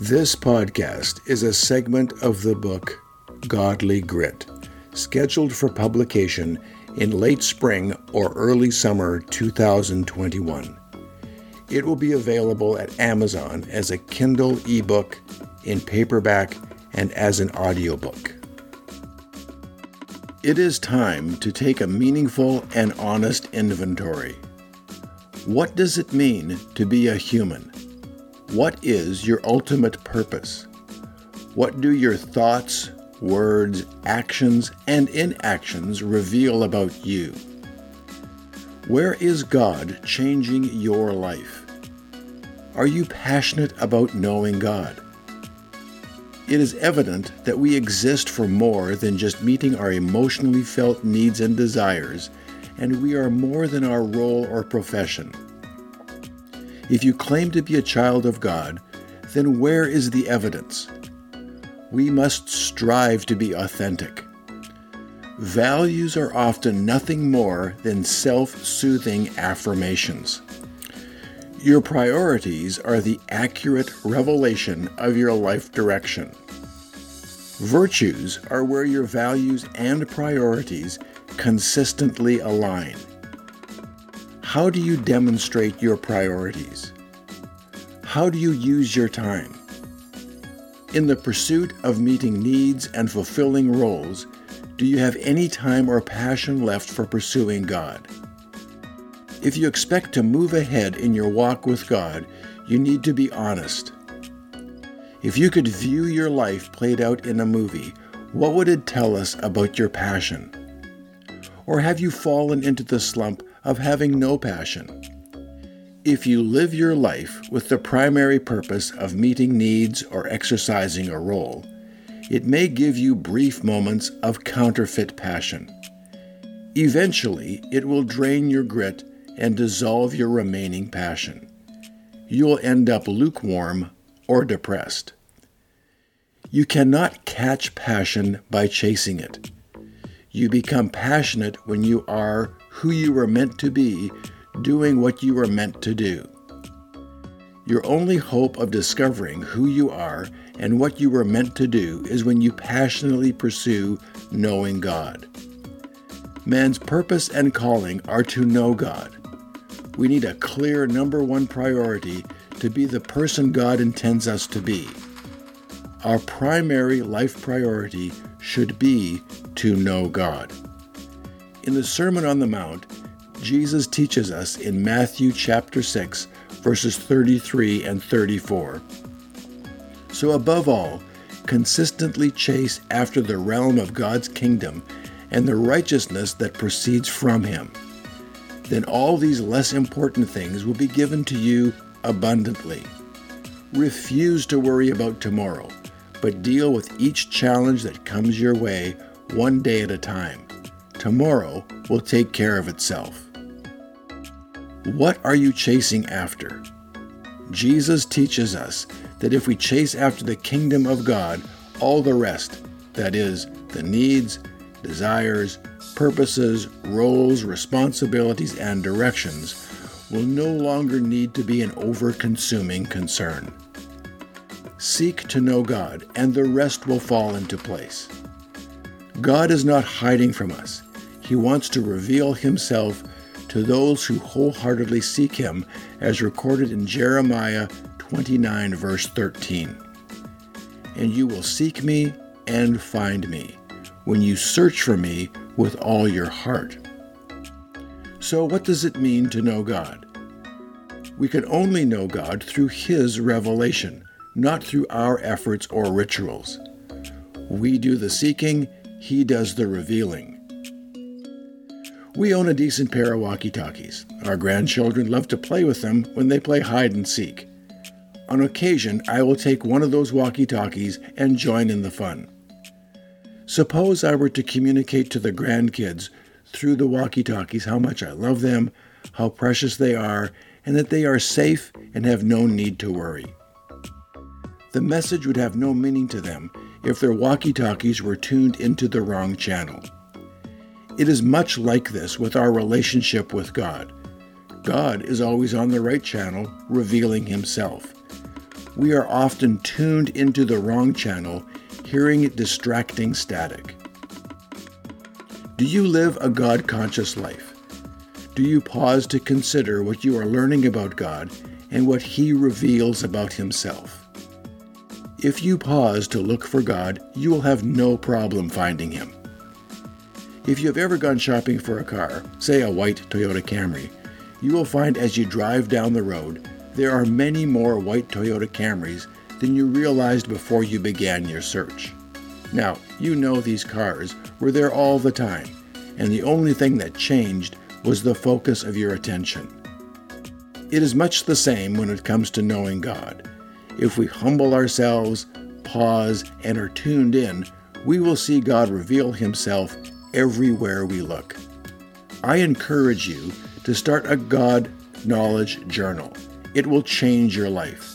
This podcast is a segment of the book Godly Grit, scheduled for publication in late spring or early summer 2021. It will be available at Amazon as a Kindle ebook, in paperback, and as an audiobook. It is time to take a meaningful and honest inventory. What does it mean to be a human? What is your ultimate purpose? What do your thoughts, words, actions, and inactions reveal about you? Where is God changing your life? Are you passionate about knowing God? It is evident that we exist for more than just meeting our emotionally felt needs and desires, and we are more than our role or profession. If you claim to be a child of God, then where is the evidence? We must strive to be authentic. Values are often nothing more than self soothing affirmations. Your priorities are the accurate revelation of your life direction. Virtues are where your values and priorities consistently align. How do you demonstrate your priorities? How do you use your time? In the pursuit of meeting needs and fulfilling roles, do you have any time or passion left for pursuing God? If you expect to move ahead in your walk with God, you need to be honest. If you could view your life played out in a movie, what would it tell us about your passion? Or have you fallen into the slump of having no passion? If you live your life with the primary purpose of meeting needs or exercising a role, it may give you brief moments of counterfeit passion. Eventually, it will drain your grit and dissolve your remaining passion. You'll end up lukewarm or depressed. You cannot catch passion by chasing it. You become passionate when you are who you were meant to be, doing what you were meant to do. Your only hope of discovering who you are and what you were meant to do is when you passionately pursue knowing God. Man's purpose and calling are to know God we need a clear number one priority to be the person God intends us to be. Our primary life priority should be to know God. In the Sermon on the Mount, Jesus teaches us in Matthew chapter 6, verses 33 and 34. So, above all, consistently chase after the realm of God's kingdom and the righteousness that proceeds from him then all these less important things will be given to you abundantly. Refuse to worry about tomorrow, but deal with each challenge that comes your way one day at a time. Tomorrow will take care of itself. What are you chasing after? Jesus teaches us that if we chase after the kingdom of God, all the rest, that is, the needs, desires, purposes, roles, responsibilities, and directions will no longer need to be an over consuming concern. Seek to know God, and the rest will fall into place. God is not hiding from us. He wants to reveal Himself to those who wholeheartedly seek Him, as recorded in Jeremiah 29, verse 13. And you will seek me and find me when you search for me with all your heart. So, what does it mean to know God? We can only know God through His revelation, not through our efforts or rituals. We do the seeking, He does the revealing. We own a decent pair of walkie talkies. Our grandchildren love to play with them when they play hide and seek. On occasion, I will take one of those walkie talkies and join in the fun. Suppose I were to communicate to the grandkids through the walkie talkies how much I love them, how precious they are, and that they are safe and have no need to worry. The message would have no meaning to them if their walkie talkies were tuned into the wrong channel. It is much like this with our relationship with God. God is always on the right channel, revealing Himself. we are often tuned into the wrong channel, hearing distracting static. Do you live a God conscious life? Do you pause to consider what you are learning about God and what He reveals about Himself? If you pause to look for God, you will have no problem finding Him. If you have ever gone shopping for a car, say a white Toyota Camry, you will find as you drive down the road, there are many more white Toyota Camrys than you realized before you began your search. Now, you know these cars were there all the time, and the only thing that changed was the focus of your attention. It is much the same when it comes to knowing God. If we humble ourselves, pause, and are tuned in, we will see God reveal Himself everywhere we look. I encourage you to start a God knowledge journal. It will change your life.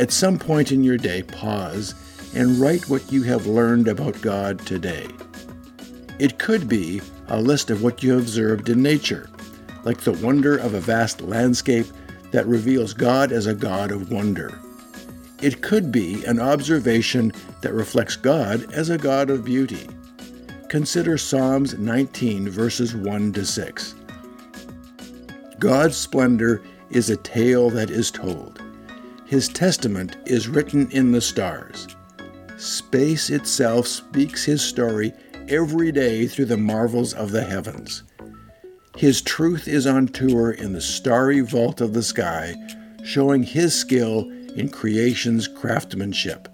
At some point in your day, pause and write what you have learned about God today. It could be a list of what you observed in nature, like the wonder of a vast landscape that reveals God as a God of wonder. It could be an observation that reflects God as a God of beauty. Consider Psalms 19, verses 1 to 6. God's splendor is a tale that is told. His testament is written in the stars. Space itself speaks his story every day through the marvels of the heavens. His truth is on tour in the starry vault of the sky, showing his skill in creation's craftsmanship.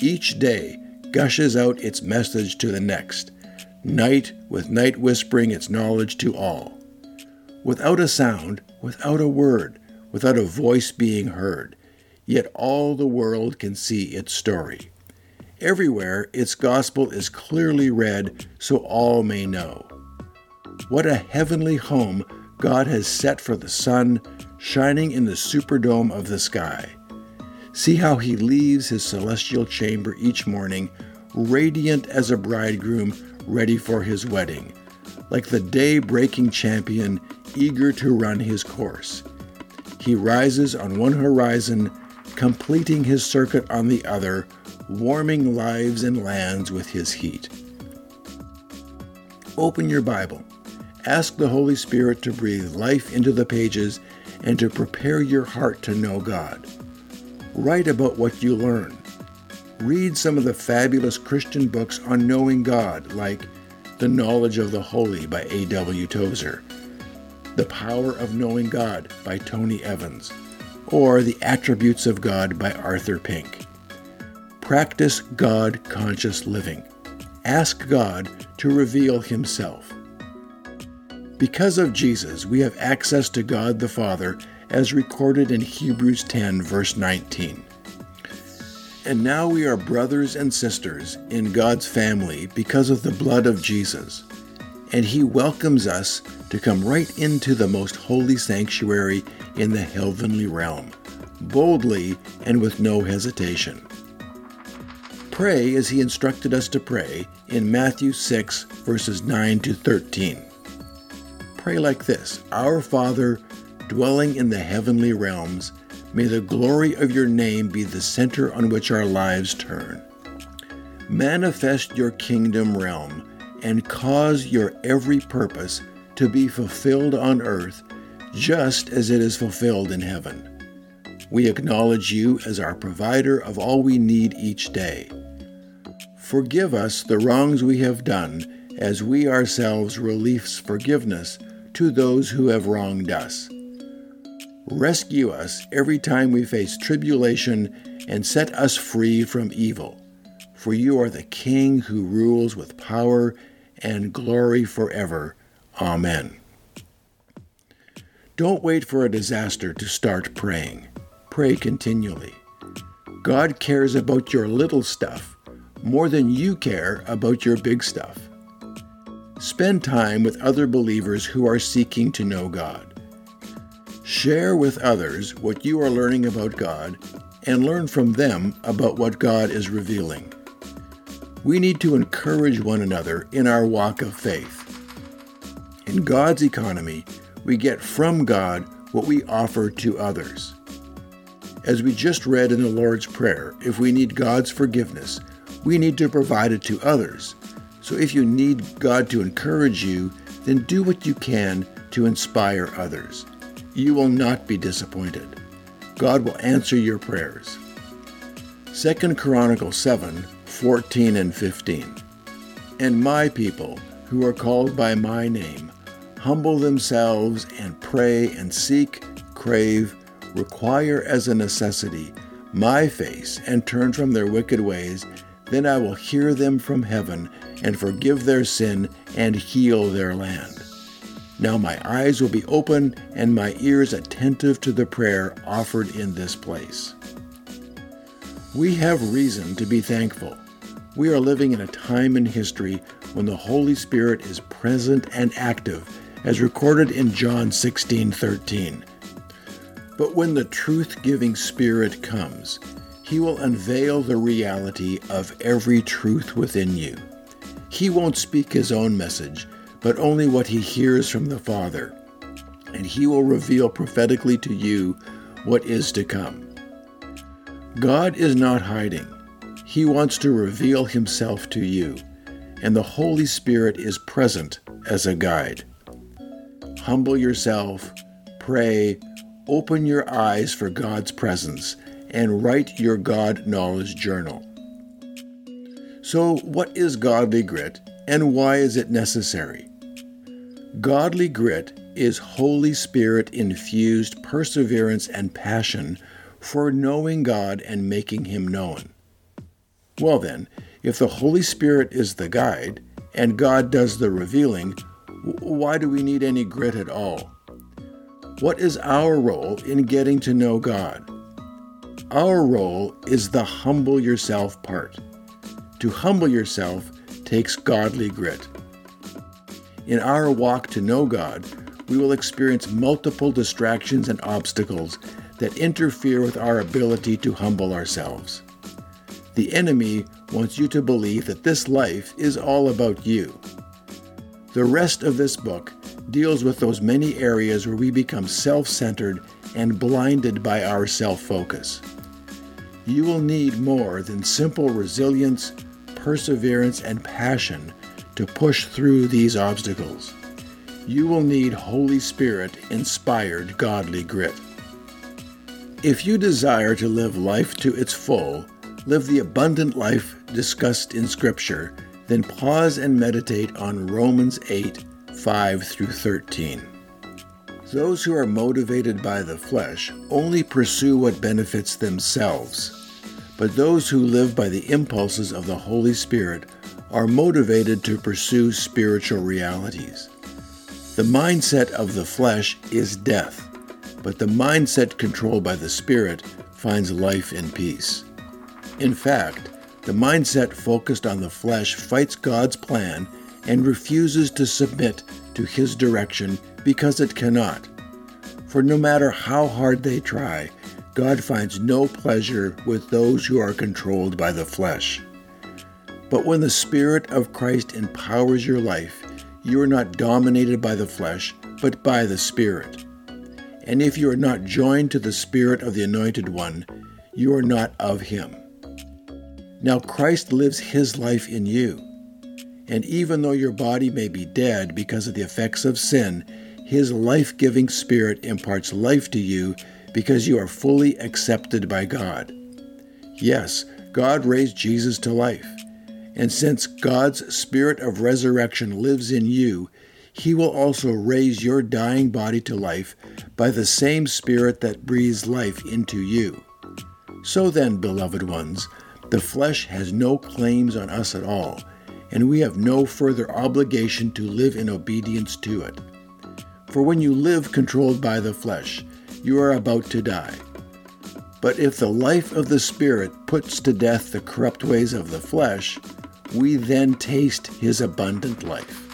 Each day gushes out its message to the next, night with night whispering its knowledge to all. Without a sound, without a word, without a voice being heard, yet all the world can see its story. Everywhere, its gospel is clearly read so all may know. What a heavenly home God has set for the sun shining in the superdome of the sky. See how he leaves his celestial chamber each morning, radiant as a bridegroom ready for his wedding, like the day breaking champion eager to run his course. He rises on one horizon, completing his circuit on the other warming lives and lands with his heat. Open your Bible. Ask the Holy Spirit to breathe life into the pages and to prepare your heart to know God. Write about what you learn. Read some of the fabulous Christian books on knowing God, like The Knowledge of the Holy by A.W. Tozer, The Power of Knowing God by Tony Evans, or The Attributes of God by Arthur Pink. Practice God conscious living. Ask God to reveal Himself. Because of Jesus, we have access to God the Father as recorded in Hebrews 10, verse 19. And now we are brothers and sisters in God's family because of the blood of Jesus. And He welcomes us to come right into the most holy sanctuary in the heavenly realm, boldly and with no hesitation. Pray as he instructed us to pray in Matthew 6, verses 9 to 13. Pray like this Our Father, dwelling in the heavenly realms, may the glory of your name be the center on which our lives turn. Manifest your kingdom realm and cause your every purpose to be fulfilled on earth just as it is fulfilled in heaven. We acknowledge you as our provider of all we need each day. Forgive us the wrongs we have done, as we ourselves release forgiveness to those who have wronged us. Rescue us every time we face tribulation and set us free from evil. For you are the King who rules with power and glory forever. Amen. Don't wait for a disaster to start praying. Pray continually. God cares about your little stuff more than you care about your big stuff. Spend time with other believers who are seeking to know God. Share with others what you are learning about God and learn from them about what God is revealing. We need to encourage one another in our walk of faith. In God's economy, we get from God what we offer to others. As we just read in the Lord's Prayer, if we need God's forgiveness, we need to provide it to others. So if you need God to encourage you, then do what you can to inspire others. You will not be disappointed. God will answer your prayers. 2 Chronicles 7 14 and 15. And my people, who are called by my name, humble themselves and pray and seek, crave, require as a necessity my face and turn from their wicked ways, then I will hear them from heaven and forgive their sin and heal their land. Now my eyes will be open and my ears attentive to the prayer offered in this place. We have reason to be thankful. We are living in a time in history when the Holy Spirit is present and active, as recorded in John 16:13. But when the truth-giving Spirit comes, he will unveil the reality of every truth within you. He won't speak his own message, but only what he hears from the Father, and he will reveal prophetically to you what is to come. God is not hiding. He wants to reveal himself to you, and the Holy Spirit is present as a guide. Humble yourself, pray, open your eyes for God's presence, and write your God knowledge journal. So, what is godly grit, and why is it necessary? Godly grit is Holy Spirit infused perseverance and passion for knowing God and making Him known. Well, then, if the Holy Spirit is the guide and God does the revealing, why do we need any grit at all? What is our role in getting to know God? Our role is the humble yourself part. To humble yourself takes godly grit. In our walk to know God, we will experience multiple distractions and obstacles that interfere with our ability to humble ourselves. The enemy wants you to believe that this life is all about you. The rest of this book deals with those many areas where we become self centered and blinded by our self focus. You will need more than simple resilience, perseverance, and passion to push through these obstacles. You will need Holy Spirit inspired godly grit. If you desire to live life to its full, live the abundant life discussed in Scripture, then pause and meditate on Romans 8 5 through 13. Those who are motivated by the flesh only pursue what benefits themselves, but those who live by the impulses of the Holy Spirit are motivated to pursue spiritual realities. The mindset of the flesh is death, but the mindset controlled by the Spirit finds life and peace. In fact, the mindset focused on the flesh fights God's plan and refuses to submit to His direction because it cannot. For no matter how hard they try, God finds no pleasure with those who are controlled by the flesh. But when the Spirit of Christ empowers your life, you are not dominated by the flesh, but by the Spirit. And if you are not joined to the Spirit of the Anointed One, you are not of Him. Now Christ lives His life in you. And even though your body may be dead because of the effects of sin, His life giving Spirit imparts life to you because you are fully accepted by God. Yes, God raised Jesus to life. And since God's spirit of resurrection lives in you, he will also raise your dying body to life by the same spirit that breathes life into you. So then, beloved ones, the flesh has no claims on us at all, and we have no further obligation to live in obedience to it. For when you live controlled by the flesh, you are about to die. But if the life of the Spirit puts to death the corrupt ways of the flesh, we then taste his abundant life.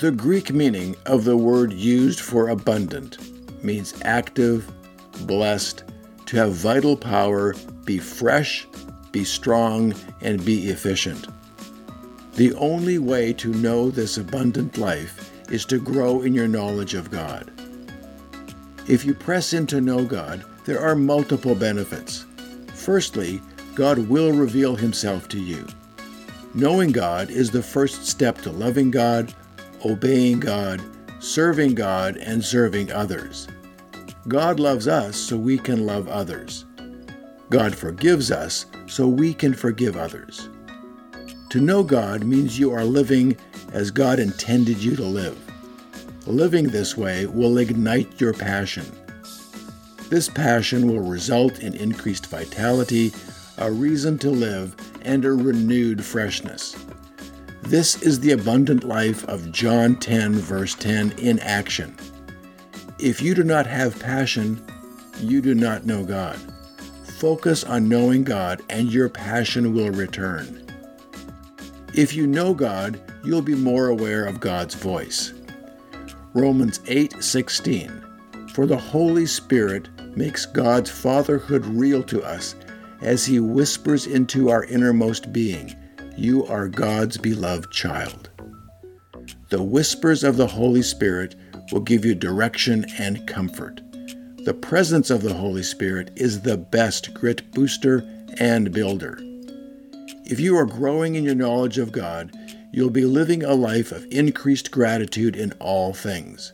The Greek meaning of the word used for abundant means active, blessed, to have vital power, be fresh, be strong, and be efficient. The only way to know this abundant life is to grow in your knowledge of God. If you press in to know God, There are multiple benefits. Firstly, God will reveal himself to you. Knowing God is the first step to loving God, obeying God, serving God, and serving others. God loves us so we can love others. God forgives us so we can forgive others. To know God means you are living as God intended you to live. Living this way will ignite your passion. This passion will result in increased vitality, a reason to live, and a renewed freshness. This is the abundant life of John 10, verse 10 in action. If you do not have passion, you do not know God. Focus on knowing God, and your passion will return. If you know God, you'll be more aware of God's voice. Romans 8:16 For the Holy Spirit makes God's fatherhood real to us as he whispers into our innermost being, you are God's beloved child. The whispers of the Holy Spirit will give you direction and comfort. The presence of the Holy Spirit is the best grit booster and builder. If you are growing in your knowledge of God, you'll be living a life of increased gratitude in all things.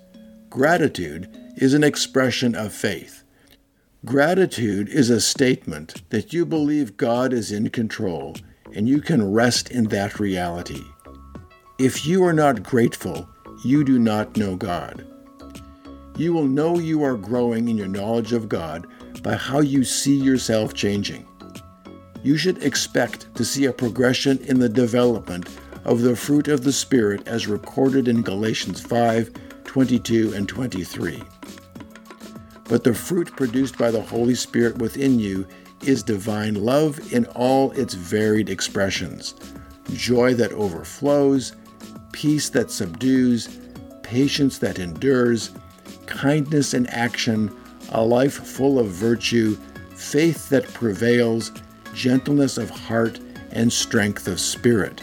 Gratitude is an expression of faith. Gratitude is a statement that you believe God is in control and you can rest in that reality. If you are not grateful, you do not know God. You will know you are growing in your knowledge of God by how you see yourself changing you should expect to see a progression in the development of the fruit of the Spirit as recorded in Galatians 5 22 and 23. But the fruit produced by the Holy Spirit within you is divine love in all its varied expressions joy that overflows, peace that subdues, patience that endures, kindness in action, a life full of virtue, faith that prevails, gentleness of heart, and strength of spirit.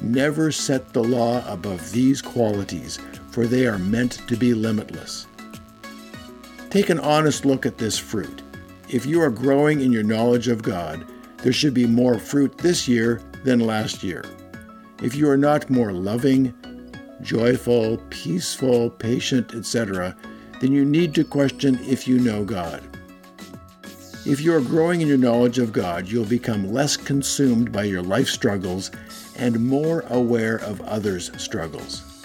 Never set the law above these qualities, for they are meant to be limitless. Take an honest look at this fruit. If you are growing in your knowledge of God, there should be more fruit this year than last year. If you are not more loving, joyful, peaceful, patient, etc., then you need to question if you know God. If you are growing in your knowledge of God, you'll become less consumed by your life struggles and more aware of others' struggles.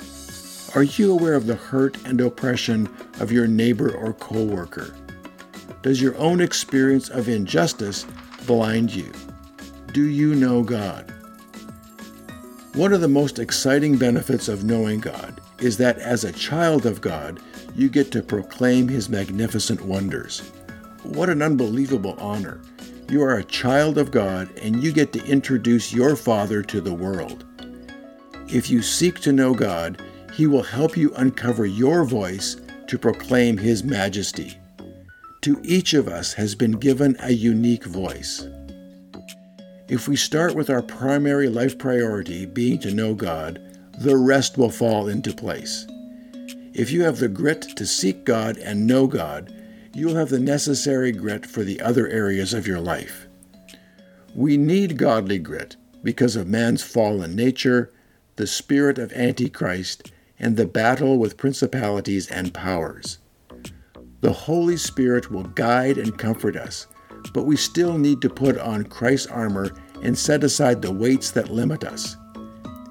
Are you aware of the hurt and oppression of your neighbor or coworker? Does your own experience of injustice blind you? Do you know God? One of the most exciting benefits of knowing God is that as a child of God, you get to proclaim His magnificent wonders. What an unbelievable honor. You are a child of God and you get to introduce your Father to the world. If you seek to know God, He will help you uncover your voice to proclaim His majesty. To each of us has been given a unique voice. If we start with our primary life priority being to know God, the rest will fall into place. If you have the grit to seek God and know God, you'll have the necessary grit for the other areas of your life. We need godly grit because of man's fallen nature, the spirit of Antichrist, and the battle with principalities and powers. The Holy Spirit will guide and comfort us, but we still need to put on Christ's armor and set aside the weights that limit us.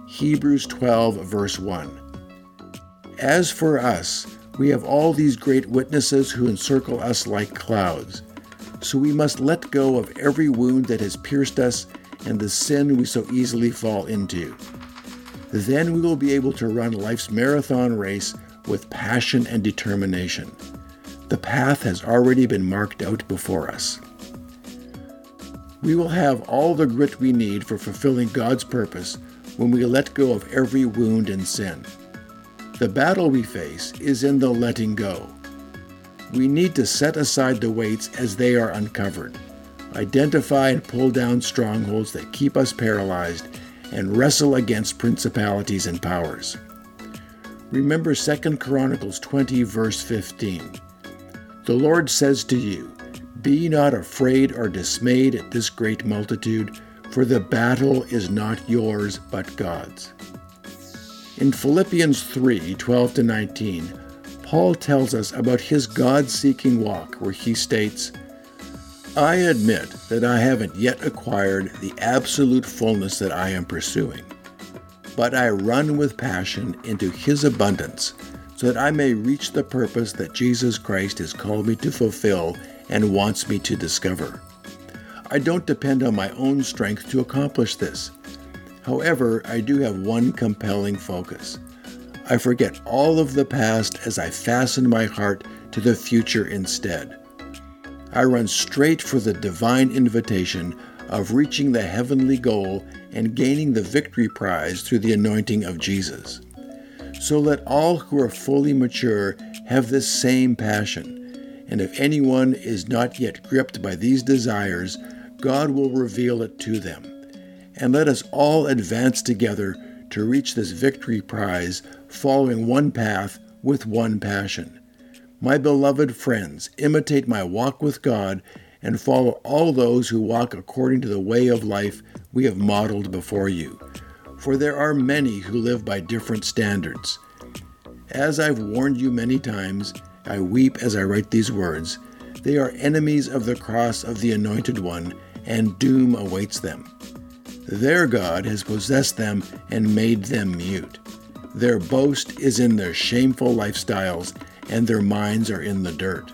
Hebrews 12, verse 1. As for us, we have all these great witnesses who encircle us like clouds. So we must let go of every wound that has pierced us and the sin we so easily fall into. Then we will be able to run life's marathon race with passion and determination. The path has already been marked out before us. We will have all the grit we need for fulfilling God's purpose when we let go of every wound and sin. The battle we face is in the letting go. We need to set aside the weights as they are uncovered, identify and pull down strongholds that keep us paralyzed, and wrestle against principalities and powers. Remember 2 Chronicles 20, verse 15. The Lord says to you, Be not afraid or dismayed at this great multitude, for the battle is not yours but God's. In Philippians 3 12 to 19, Paul tells us about his God seeking walk, where he states, I admit that I haven't yet acquired the absolute fullness that I am pursuing, but I run with passion into His abundance so that I may reach the purpose that Jesus Christ has called me to fulfill and wants me to discover. I don't depend on my own strength to accomplish this. However, I do have one compelling focus. I forget all of the past as I fasten my heart to the future instead. I run straight for the divine invitation of reaching the heavenly goal and gaining the victory prize through the anointing of Jesus. So let all who are fully mature have this same passion. And if anyone is not yet gripped by these desires, God will reveal it to them. And let us all advance together to reach this victory prize, following one path with one passion. My beloved friends, imitate my walk with God and follow all those who walk according to the way of life we have modeled before you. For there are many who live by different standards. As I've warned you many times, I weep as I write these words. They are enemies of the cross of the Anointed One, and doom awaits them. Their God has possessed them and made them mute. Their boast is in their shameful lifestyles and their minds are in the dirt.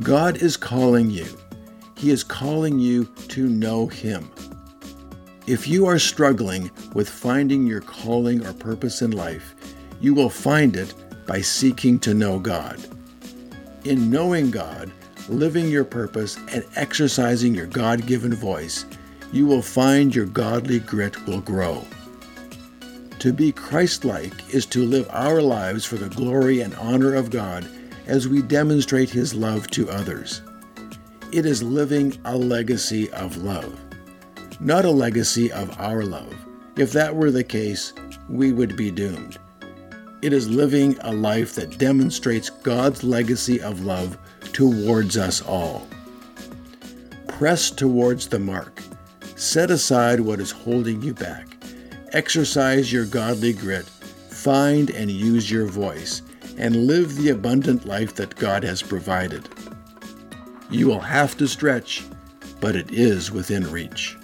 God is calling you. He is calling you to know Him. If you are struggling with finding your calling or purpose in life, you will find it by seeking to know God. In knowing God, living your purpose, and exercising your God given voice, you will find your godly grit will grow. To be Christ like is to live our lives for the glory and honor of God as we demonstrate His love to others. It is living a legacy of love, not a legacy of our love. If that were the case, we would be doomed. It is living a life that demonstrates God's legacy of love towards us all. Press towards the mark. Set aside what is holding you back Exercise your godly grit, find and use your voice, and live the abundant life that God has provided. You will have to stretch, but it is within reach.